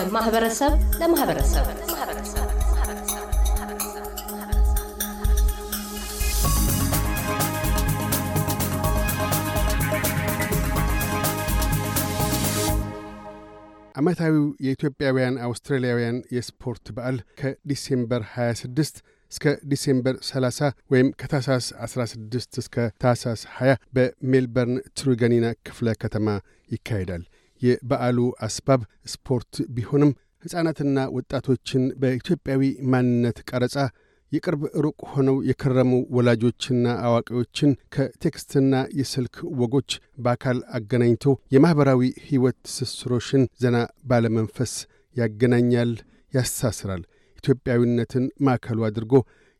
ከማህበረሰብ ለማህበረሰብ ዓመታዊው የኢትዮጵያውያን አውስትራሊያውያን የስፖርት በዓል ከ December 26 እስከ December 30 ወይም ከታህሳስ 16 እስከ ታህሳስ 20 በሜልበርን ትሩጋኒና ክፍለ ከተማ ይካሄዳል። የበዓሉ አስባብ ስፖርት ቢሆንም ሕፃናትና ወጣቶችን በኢትዮጵያዊ ማንነት ቀረጻ የቅርብ ሩቅ ሆነው የከረሙ ወላጆችና አዋቂዎችን ከቴክስትና የስልክ ወጎች በአካል አገናኝቶ የማኅበራዊ ሕይወት ትስስሮሽን ዘና ባለመንፈስ ያገናኛል፣ ያስተሳስራል። ኢትዮጵያዊነትን ማዕከሉ አድርጎ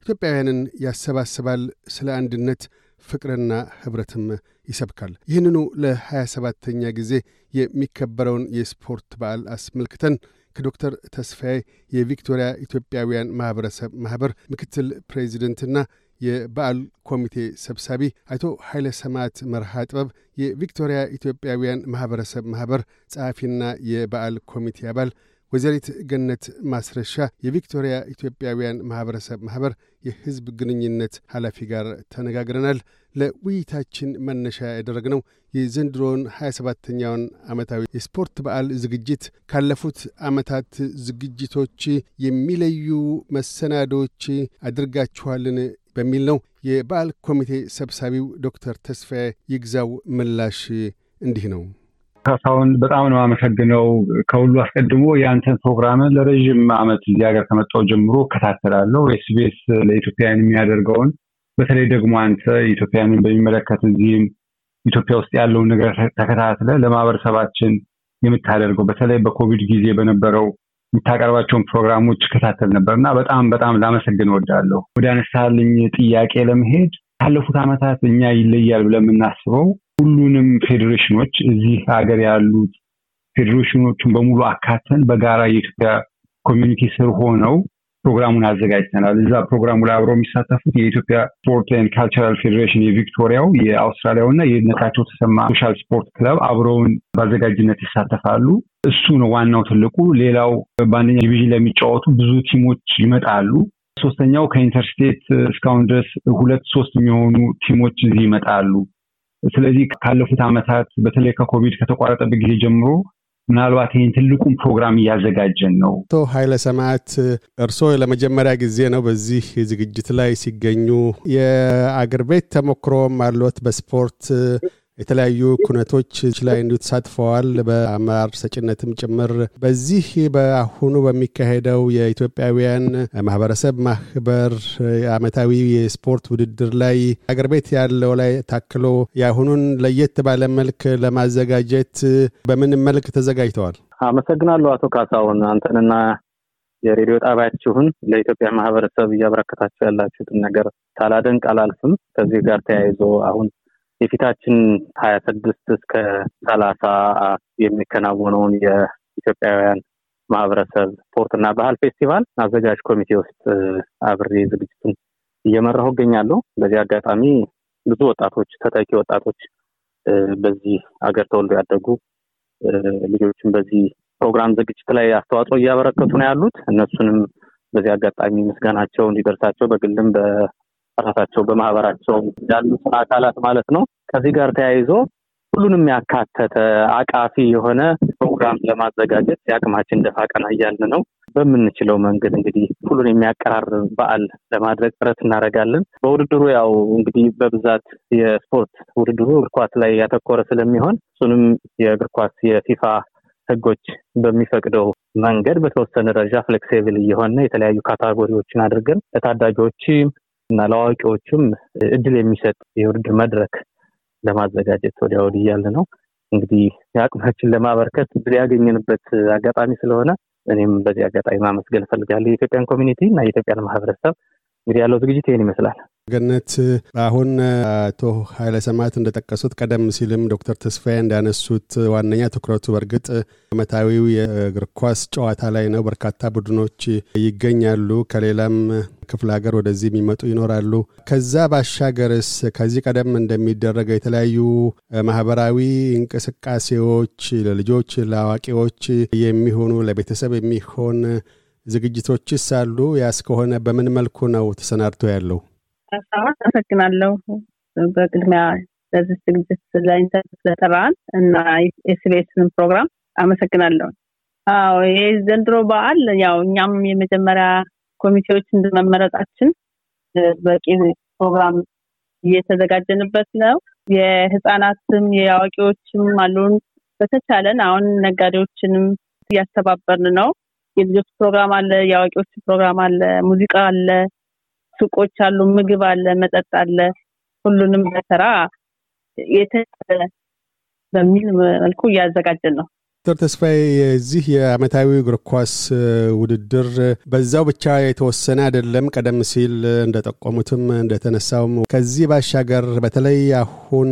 ኢትዮጵያውያንን ያሰባስባል። ስለ አንድነት ፍቅርና ኅብረትም ይሰብካል። ይህንኑ ለሀያ ሰባተኛ ጊዜ የሚከበረውን የስፖርት በዓል አስመልክተን ከዶክተር ተስፋዬ የቪክቶሪያ ኢትዮጵያውያን ማኅበረሰብ ማኅበር ምክትል ፕሬዚደንትና የበዓል ኮሚቴ ሰብሳቢ አቶ ኃይለ ሰማዕት መርሃ ጥበብ የቪክቶሪያ ኢትዮጵያውያን ማኅበረሰብ ማኅበር ጸሐፊና የበዓል ኮሚቴ አባል ወይዘሪት ገነት ማስረሻ የቪክቶሪያ ኢትዮጵያውያን ማኅበረሰብ ማኅበር የሕዝብ ግንኙነት ኃላፊ ጋር ተነጋግረናል። ለውይይታችን መነሻ ያደረግነው የዘንድሮውን 27ተኛውን ዓመታዊ የስፖርት በዓል ዝግጅት ካለፉት ዓመታት ዝግጅቶች የሚለዩ መሰናዶዎች አድርጋችኋልን በሚል ነው። የበዓል ኮሚቴ ሰብሳቢው ዶክተር ተስፋዬ ይግዛው ምላሽ እንዲህ ነው። ካሳሁን በጣም ነው አመሰግነው። ከሁሉ አስቀድሞ የአንተን ፕሮግራምን ለረዥም ዓመት እዚህ ሀገር ከመጣሁ ጀምሮ እከታተላለሁ። ኤስቢኤስ ለኢትዮጵያውያን የሚያደርገውን በተለይ ደግሞ አንተ ኢትዮጵያውያንን በሚመለከት እዚህም ኢትዮጵያ ውስጥ ያለውን ነገር ተከታትለ ለማህበረሰባችን የምታደርገው በተለይ በኮቪድ ጊዜ በነበረው የምታቀርባቸውን ፕሮግራሞች እከታተል ነበር እና በጣም በጣም ላመሰግን እወዳለሁ። ወደ አነሳልኝ ጥያቄ ለመሄድ ካለፉት ዓመታት እኛ ይለያል ብለን የምናስበው ሁሉንም ፌዴሬሽኖች እዚህ ሀገር ያሉት ፌዴሬሽኖቹን በሙሉ አካተን በጋራ የኢትዮጵያ community ስር ሆነው ፕሮግራሙን አዘጋጅተናል። እዛ ፕሮግራሙ ላይ አብረው የሚሳተፉት የኢትዮጵያ sport and cultural federation የቪክቶሪያው፣ የአውስትራሊያው እና የነቃቸው ተሰማ social sport club አብረውን በአዘጋጅነት ይሳተፋሉ። እሱ ነው ዋናው ትልቁ። ሌላው በአንደኛ division ለሚጫወቱ ብዙ team ኦች ይመጣሉ። ሶስተኛው ከ interstate እስካሁን ድረስ ሁለት ሶስት የሚሆኑ team ኦች እዚህ ይመጣሉ። ስለዚህ ካለፉት ዓመታት በተለይ ከኮቪድ ከተቋረጠበት ጊዜ ጀምሮ ምናልባት ይህን ትልቁን ፕሮግራም እያዘጋጀን ነው። አቶ ኃይለ ሰማዕት እርስዎ ለመጀመሪያ ጊዜ ነው በዚህ ዝግጅት ላይ ሲገኙ። የአገር ቤት ተሞክሮም አሎት በስፖርት የተለያዩ ኩነቶች ላይ እንዲሁ ተሳትፈዋል፣ በአመራር ሰጭነትም ጭምር። በዚህ በአሁኑ በሚካሄደው የኢትዮጵያውያን ማህበረሰብ ማህበር ዓመታዊ የስፖርት ውድድር ላይ አገር ቤት ያለው ላይ ታክሎ የአሁኑን ለየት ባለ መልክ ለማዘጋጀት በምን መልክ ተዘጋጅተዋል? አመሰግናለሁ አቶ ካሳሁን አንተንና የሬዲዮ ጣቢያችሁን ለኢትዮጵያ ማህበረሰብ እያበረከታችሁ ያላችሁትን ነገር ሳላደንቅ አላልፍም። ከዚህ ጋር ተያይዞ አሁን የፊታችን ሀያ ስድስት እስከ ሰላሳ የሚከናወነውን የኢትዮጵያውያን ማህበረሰብ ስፖርትና ባህል ፌስቲቫል አዘጋጅ ኮሚቴ ውስጥ አብሬ ዝግጅቱን እየመራሁ እገኛለሁ። በዚህ አጋጣሚ ብዙ ወጣቶች ተተኪ ወጣቶች በዚህ አገር ተወልዶ ያደጉ ልጆችም በዚህ ፕሮግራም ዝግጅት ላይ አስተዋጽኦ እያበረከቱ ነው ያሉት። እነሱንም በዚህ አጋጣሚ ምስጋናቸው እንዲደርሳቸው በግልም ራሳቸው በማህበራቸው ያሉትን አካላት ማለት ነው። ከዚህ ጋር ተያይዞ ሁሉንም ያካተተ አቃፊ የሆነ ፕሮግራም ለማዘጋጀት የአቅማችን ደፋ ቀና እያልን ነው። በምንችለው መንገድ እንግዲህ ሁሉን የሚያቀራርብ በዓል ለማድረግ ጥረት እናደርጋለን። በውድድሩ ያው እንግዲህ በብዛት የስፖርት ውድድሩ እግር ኳስ ላይ ያተኮረ ስለሚሆን እሱንም የእግር ኳስ የፊፋ ሕጎች በሚፈቅደው መንገድ በተወሰነ ደረጃ flexible እየሆነ የተለያዩ category ዎችን አድርገን ለታዳጊዎች እና ለአዋቂዎቹም እድል የሚሰጥ የውድድር መድረክ ለማዘጋጀት ወዲያ ወዲህ እያለ ነው። እንግዲህ የአቅማችን ለማበርከት እድል ያገኘንበት አጋጣሚ ስለሆነ እኔም በዚህ አጋጣሚ ማመስገን እፈልጋለሁ የኢትዮጵያን community እና የኢትዮጵያን ማህበረሰብ። እንግዲህ ያለው ዝግጅት ይህን ይመስላል። ገነት፣ አሁን አቶ ኃይለ ሰማዕት እንደጠቀሱት ቀደም ሲልም ዶክተር ተስፋዬ እንዳነሱት ዋነኛ ትኩረቱ በእርግጥ ዓመታዊው የእግር ኳስ ጨዋታ ላይ ነው። በርካታ ቡድኖች ይገኛሉ። ከሌላም ክፍለ ሀገር ወደዚህ የሚመጡ ይኖራሉ። ከዛ ባሻገርስ ከዚህ ቀደም እንደሚደረገው የተለያዩ ማህበራዊ እንቅስቃሴዎች ለልጆች ለአዋቂዎች የሚሆኑ ለቤተሰብ የሚሆን ዝግጅቶችስ አሉ? ያስ ከሆነ በምን መልኩ ነው ተሰናድቶ ያለው? አመሰግናለሁ። በቅድሚያ ለዚህ ዝግጅት ለኢንተርኔት ስለጠራን እና ኤስቤስን ፕሮግራም አመሰግናለሁ። አዎ ይህ ዘንድሮ በዓል ያው እኛም የመጀመሪያ ኮሚቴዎች እንደመመረጣችን በቂ ፕሮግራም እየተዘጋጀንበት ነው። የህፃናትም የአዋቂዎችም አሉን። በተቻለን አሁን ነጋዴዎችንም እያስተባበርን ነው። የልጆች ፕሮግራም አለ፣ የአዋቂዎች ፕሮግራም አለ፣ ሙዚቃ አለ፣ ሱቆች አሉ፣ ምግብ አለ፣ መጠጥ አለ። ሁሉንም በስራ የተሻለ በሚል መልኩ እያዘጋጀን ነው። ዶክተር ተስፋዬ የዚህ የአመታዊ እግር ኳስ ውድድር በዛው ብቻ የተወሰነ አይደለም። ቀደም ሲል እንደጠቆሙትም እንደተነሳውም ከዚህ ባሻገር በተለይ አሁን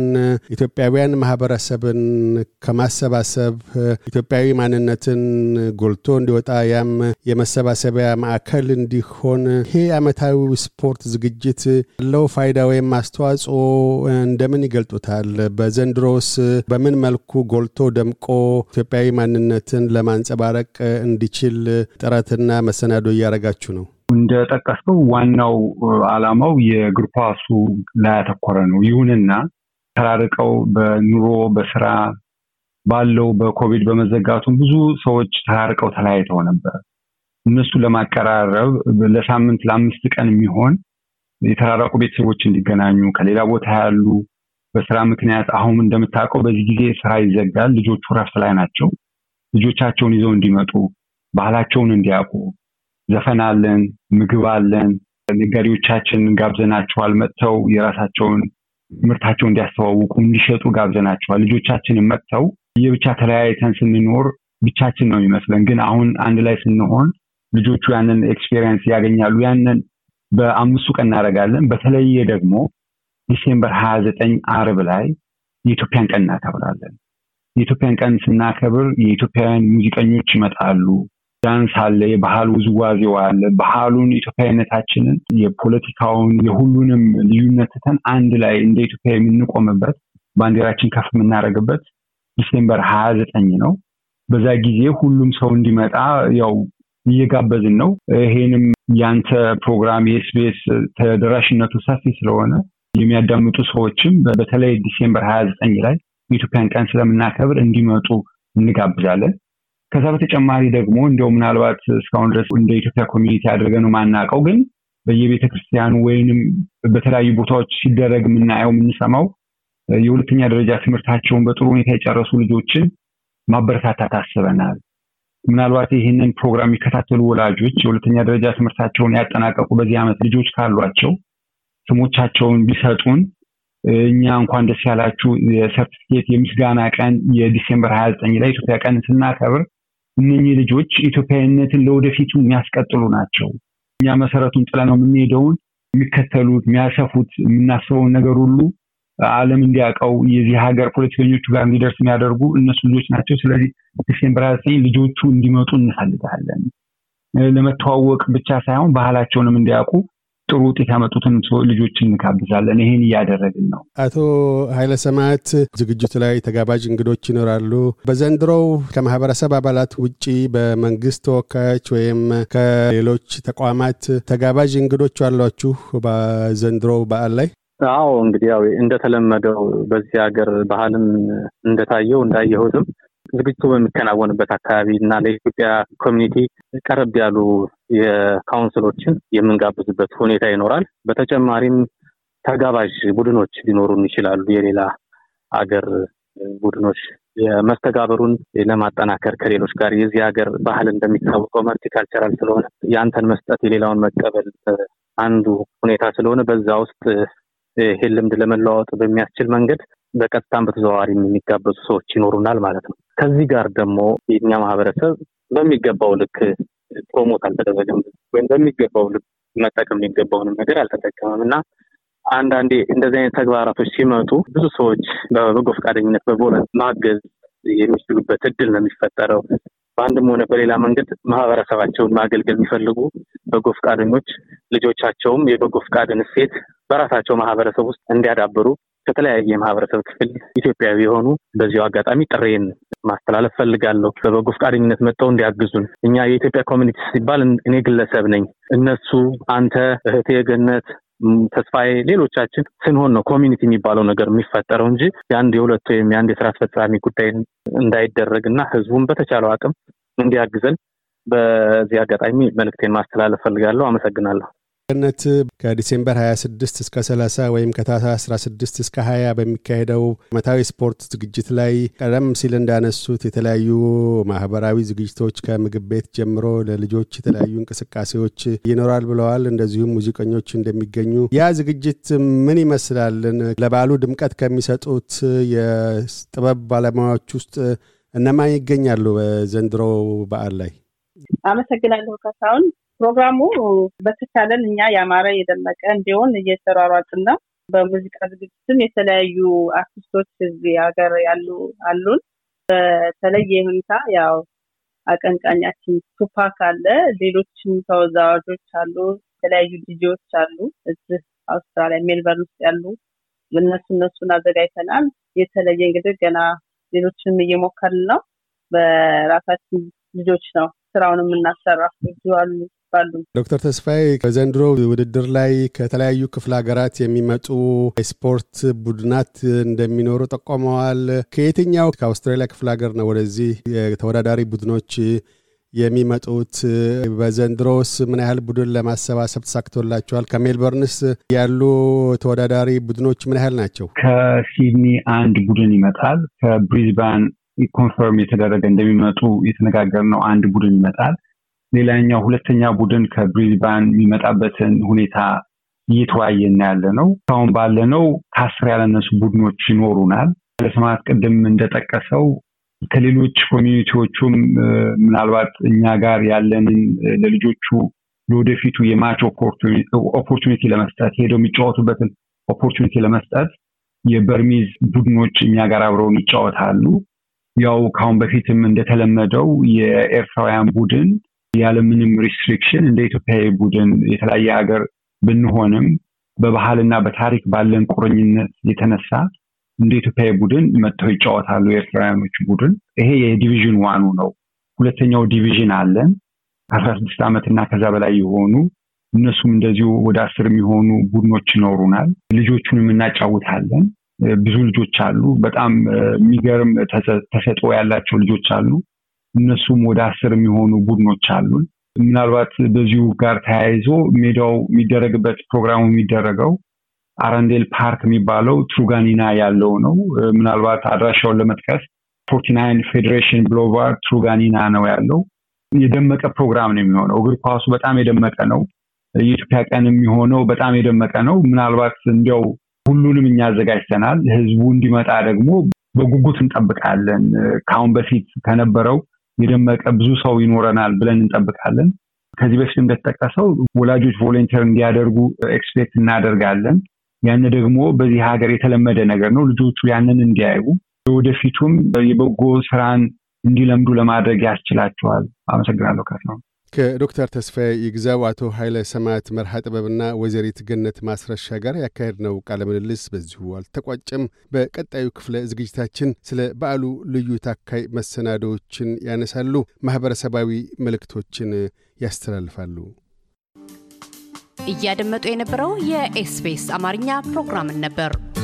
ኢትዮጵያውያን ማህበረሰብን ከማሰባሰብ ኢትዮጵያዊ ማንነትን ጎልቶ እንዲወጣ ያም የመሰባሰቢያ ማዕከል እንዲሆን ይሄ አመታዊ ስፖርት ዝግጅት ያለው ፋይዳ ወይም አስተዋጽኦ እንደምን ይገልጡታል? በዘንድሮስ በምን መልኩ ጎልቶ ደምቆ ኢትዮጵያዊ ማንነትን ለማንጸባረቅ እንዲችል ጥረትና መሰናዶ እያደረጋችሁ ነው? እንደጠቀስከው ዋናው አላማው የእግር ኳሱ ላይ ያተኮረ ነው። ይሁንና ተራርቀው በኑሮ በስራ ባለው በኮቪድ በመዘጋቱም ብዙ ሰዎች ተራርቀው ተለያይተው ነበር። እነሱ ለማቀራረብ ለሳምንት ለአምስት ቀን የሚሆን የተራራቁ ቤተሰቦች እንዲገናኙ ከሌላ ቦታ ያሉ በስራ ምክንያት አሁን እንደምታውቀው በዚህ ጊዜ ስራ ይዘጋል። ልጆቹ ረፍት ላይ ናቸው። ልጆቻቸውን ይዘው እንዲመጡ ባህላቸውን እንዲያውቁ ዘፈን አለን፣ ምግብ አለን። ነጋዴዎቻችን ጋብዘናቸዋል። መጥተው የራሳቸውን ምርታቸውን እንዲያስተዋውቁ እንዲሸጡ ጋብዘናቸዋል። ልጆቻችንን መጥተው የብቻ ተለያይተን ስንኖር ብቻችን ነው የሚመስለን። ግን አሁን አንድ ላይ ስንሆን ልጆቹ ያንን experience ያገኛሉ። ያንን በአምስቱ ቀን እናደርጋለን። በተለየ ደግሞ December ሀያ ዘጠኝ አርብ ላይ የኢትዮጵያን ቀን እናከብራለን። የኢትዮጵያን ቀን ስናከብር የኢትዮጵያውያን ሙዚቀኞች ይመጣሉ። ዳንስ አለ፣ የባህል ውዝዋዜው አለ። ባህሉን ኢትዮጵያዊነታችንን፣ የፖለቲካውን፣ የሁሉንም ልዩነት ትተን አንድ ላይ እንደ ኢትዮጵያ የምንቆምበት ባንዲራችን ከፍ የምናደርግበት December ሀያ ዘጠኝ ነው። በዛ ጊዜ ሁሉም ሰው እንዲመጣ ያው እየጋበዝን ነው። ይሄንም ያንተ ፕሮግራም የ SBS ተደራሽነቱ ሰፊ ስለሆነ የሚያዳምጡ ሰዎችም በተለይ December ሀያ ዘጠኝ ላይ የኢትዮጵያን ቀን ስለምናከብር እንዲመጡ እንጋብዛለን። ከዛ በተጨማሪ ደግሞ እንዲያው ምናልባት እስካሁን ድረስ እንደ ኢትዮጵያ community አድርገን ነው ማናውቀው፣ ግን በየቤተ ክርስቲያኑ ወይንም በተለያዩ ቦታዎች ሲደረግ የምናየው የምንሰማው የሁለተኛ ደረጃ ትምህርታቸውን በጥሩ ሁኔታ የጨረሱ ልጆችን ማበረታታት አስበናል። ምናልባት ይህንን ፕሮግራም የሚከታተሉ ወላጆች የሁለተኛ ደረጃ ትምህርታቸውን ያጠናቀቁ በዚህ ዓመት ልጆች ካሏቸው ስሞቻቸውን ቢሰጡን እኛ እንኳን ደስ ያላችሁ የሰርቲፊኬት የምስጋና ቀን የ December ሀያ ዘጠኝ ላይ ኢትዮጵያ ቀን ስናከብር እነኚህ ልጆች ኢትዮጵያዊነትን ለወደፊቱ የሚያስቀጥሉ ናቸው። እኛ መሰረቱን ጥለነው የምንሄደውን የሚከተሉት የሚያሰፉት የምናስበውን ነገር ሁሉ ዓለም እንዲያውቀው የዚህ ሀገር ፖለቲከኞቹ ጋር እንዲደርስ የሚያደርጉ እነሱ ልጆች ናቸው። ስለዚህ December ሀያ ዘጠኝ ልጆቹ እንዲመጡ እንፈልጋለን። ለመተዋወቅ ብቻ ሳይሆን ባህላቸውንም እንዲያውቁ ጥሩ ውጤት ያመጡትን ልጆች እንጋብዛለን። ይህን እያደረግን ነው። አቶ ኃይለ ሰማዕት ዝግጅቱ ላይ ተጋባዥ እንግዶች ይኖራሉ። በዘንድሮው ከማህበረሰብ አባላት ውጪ በመንግስት ተወካዮች ወይም ከሌሎች ተቋማት ተጋባዥ እንግዶች አሏችሁ በዘንድሮው በዓል ላይ? አዎ እንግዲህ ያው እንደተለመደው በዚህ ሀገር ባህልም እንደታየው እንዳየሁትም ዝግጅቱ በሚከናወንበት አካባቢ እና ለኢትዮጵያ community ቀረብ ያሉ የ council ኦችን የምንጋብዝበት ሁኔታ ይኖራል። በተጨማሪም ተጋባዥ ቡድኖች ሊኖሩን ይችላሉ። የሌላ አገር ቡድኖች የመስተጋበሩን ለማጠናከር ከሌሎች ጋር የዚህ ሀገር ባህል እንደሚታወቀው multicultural ስለሆነ የአንተን መስጠት የሌላውን መቀበል አንዱ ሁኔታ ስለሆነ በዛ ውስጥ ይሄን ልምድ ለመለዋወጥ በሚያስችል መንገድ በቀጥታም በተዘዋዋሪም የሚጋበዙ ሰዎች ይኖሩናል ማለት ነው። ከዚህ ጋር ደግሞ የኛ ማህበረሰብ በሚገባው ልክ promote አልተደረገም ወይም በሚገባው ልክ መጠቀም የሚገባውንም ነገር አልተጠቀመም እና አንዳንዴ እንደዚህ አይነት ተግባራቶች ሲመጡ ብዙ ሰዎች በበጎ ፈቃደኝነት በ volunteer ማገዝ የሚችሉበት እድል ነው የሚፈጠረው። በአንድም ሆነ በሌላ መንገድ ማህበረሰባቸውን ማገልገል የሚፈልጉ በጎ ፈቃደኞች ልጆቻቸውም የበጎ ፈቃድን እሴት በራሳቸው ማህበረሰብ ውስጥ እንዲያዳብሩ ከተለያየ የማህበረሰብ ክፍል ኢትዮጵያዊ የሆኑ በዚሁ አጋጣሚ ጥሪዬን ማስተላለፍ ፈልጋለሁ። በበጎ ፈቃደኝነት መጥተው እንዲያግዙን። እኛ የኢትዮጵያ community ሲባል እኔ ግለሰብ ነኝ። እነሱ፣ አንተ፣ እህቴ ገነት፣ ተስፋዬ፣ ሌሎቻችን ስንሆን ነው community የሚባለው ነገር የሚፈጠረው እንጂ የአንድ የሁለት ወይም የአንድ የስራ አስፈጻሚ ጉዳይ እንዳይደረግ እና ህዝቡን በተቻለው አቅም እንዲያግዘን በዚህ አጋጣሚ መልእክቴን ማስተላለፍ ፈልጋለሁ። አመሰግናለሁ። ገነት ከ December 26 እስከ 30 ወይም ከታህሳስ 16 እስከ 20 በሚካሄደው ዓመታዊ ስፖርት ዝግጅት ላይ ቀደም ሲል እንዳነሱት የተለያዩ ማህበራዊ ዝግጅቶች ከምግብ ቤት ጀምሮ ለልጆች የተለያዩ እንቅስቃሴዎች ይኖራል ብለዋል። እንደዚሁም ሙዚቀኞች እንደሚገኙ። ያ ዝግጅት ምን ይመስላልን? ለበዓሉ ድምቀት ከሚሰጡት የጥበብ ባለሙያዎች ውስጥ እነማን ይገኛሉ በዘንድሮ በዓል ላይ? አመሰግናለሁ ካሳሁን። ፕሮግራሙ በተቻለን እኛ ያማረ የደመቀ እንዲሆን እየተሯሯጥን ነው። በሙዚቃ ዝግጅትም የተለያዩ አርቲስቶች እዚህ ሀገር ያሉ አሉን። በተለየ ሁኔታ ያው አቀንቃኛችን ቱፓክ አለ፣ ሌሎችም ተወዛዋዦች አሉ፣ የተለያዩ ዲጂዎች አሉ እዚህ አውስትራሊያ ሜልበርን ውስጥ ያሉ እነሱ እነሱን አዘጋጅተናል። የተለየ እንግዲህ ገና ሌሎችንም እየሞከርን ነው። በራሳችን ልጆች ነው ስራውን የምናሰራ አሉ ባሉ ዶክተር ተስፋዬ በዘንድሮ ውድድር ላይ ከተለያዩ ክፍለ ሀገራት የሚመጡ የስፖርት ቡድናት እንደሚኖሩ ጠቆመዋል። ከየትኛው ከአውስትራሊያ ክፍለ ሀገር ነው ወደዚህ የተወዳዳሪ ቡድኖች የሚመጡት? በዘንድሮስ ምን ያህል ቡድን ለማሰባሰብ ተሳክቶላቸዋል? ከሜልበርንስ ያሉ ተወዳዳሪ ቡድኖች ምን ያህል ናቸው? ከሲድኒ አንድ ቡድን ይመጣል። ከብሪዝባን confirm የተደረገ እንደሚመጡ የተነጋገርነው አንድ ቡድን ይመጣል። ሌላኛው ሁለተኛ ቡድን ከብሪዝባን የሚመጣበትን ሁኔታ እየተወያየን ያለ ነው። እስካሁን ባለነው ከአስር ያለነሱ ቡድኖች ይኖሩናል። ለሰማት ቅድም እንደጠቀሰው ከሌሎች community ዎቹም ምናልባት እኛ ጋር ያለንን ለልጆቹ ለወደፊቱ የ match opportunity ለመስጠት ሄደው የሚጫወቱበትን opportunity ለመስጠት የበርሚዝ ቡድኖች እኛ ጋር አብረውን ይጫወታሉ። ያው ከአሁን በፊትም እንደተለመደው የኤርትራውያን ቡድን ያለምንም restriction እንደ ኢትዮጵያዊ ቡድን የተለያየ ሀገር ብንሆንም በባህልና በታሪክ ባለን ቁርኝነት የተነሳ እንደ ኢትዮጵያዊ ቡድን መጥተው ይጫወታሉ የኤርትራውያኖች ቡድን። ይሄ የ division one ኡ ነው። ሁለተኛው division አለን ከአስራ ስድስት ዓመት እና ከዛ በላይ የሆኑ እነሱም እንደዚሁ ወደ አስር የሚሆኑ ቡድኖች ይኖሩናል። ልጆቹንም እናጫውታለን። ብዙ ልጆች አሉ። በጣም የሚገርም ተሰጥኦ ያላቸው ልጆች አሉ። እነሱም ወደ አስር የሚሆኑ ቡድኖች አሉን። ምናልባት በዚሁ ጋር ተያይዞ ሜዳው የሚደረግበት ፕሮግራሙ የሚደረገው አረንዴል ፓርክ የሚባለው ትሩጋኒና ያለው ነው። ምናልባት አድራሻውን ለመጥቀስ forty-nine Federation Boulevard ትሩጋኒና ነው ያለው። የደመቀ ፕሮግራም ነው የሚሆነው። እግር ኳሱ በጣም የደመቀ ነው። የኢትዮጵያ ቀን የሚሆነው በጣም የደመቀ ነው። ምናልባት እንዲያው ሁሉንም እኛ አዘጋጅተናል። ህዝቡ እንዲመጣ ደግሞ በጉጉት እንጠብቃለን። ከአሁን በፊት ከነበረው የደመቀ ብዙ ሰው ይኖረናል ብለን እንጠብቃለን። ከዚህ በፊት እንደተጠቀሰው ወላጆች volunteer እንዲያደርጉ expect እናደርጋለን። ያን ደግሞ በዚህ ሀገር የተለመደ ነገር ነው። ልጆቹ ያንን እንዲያዩ ወደፊቱም የበጎ ስራን እንዲለምዱ ለማድረግ ያስችላቸዋል። አመሰግናለሁ። ነው። ከዶክተር ተስፋዬ ይግዛው፣ አቶ ኃይለ ሰማዕት መርሃ ጥበብና ወይዘሪት ገነት ማስረሻ ጋር ያካሄድነው ቃለ ምልልስ በዚሁ አልተቋጨም። በቀጣዩ ክፍለ ዝግጅታችን ስለ በዓሉ ልዩ ተካይ መሰናዶዎችን ያነሳሉ፣ ማኅበረሰባዊ መልእክቶችን ያስተላልፋሉ። እያደመጡ የነበረው የኤስቢኤስ አማርኛ ፕሮግራምን ነበር።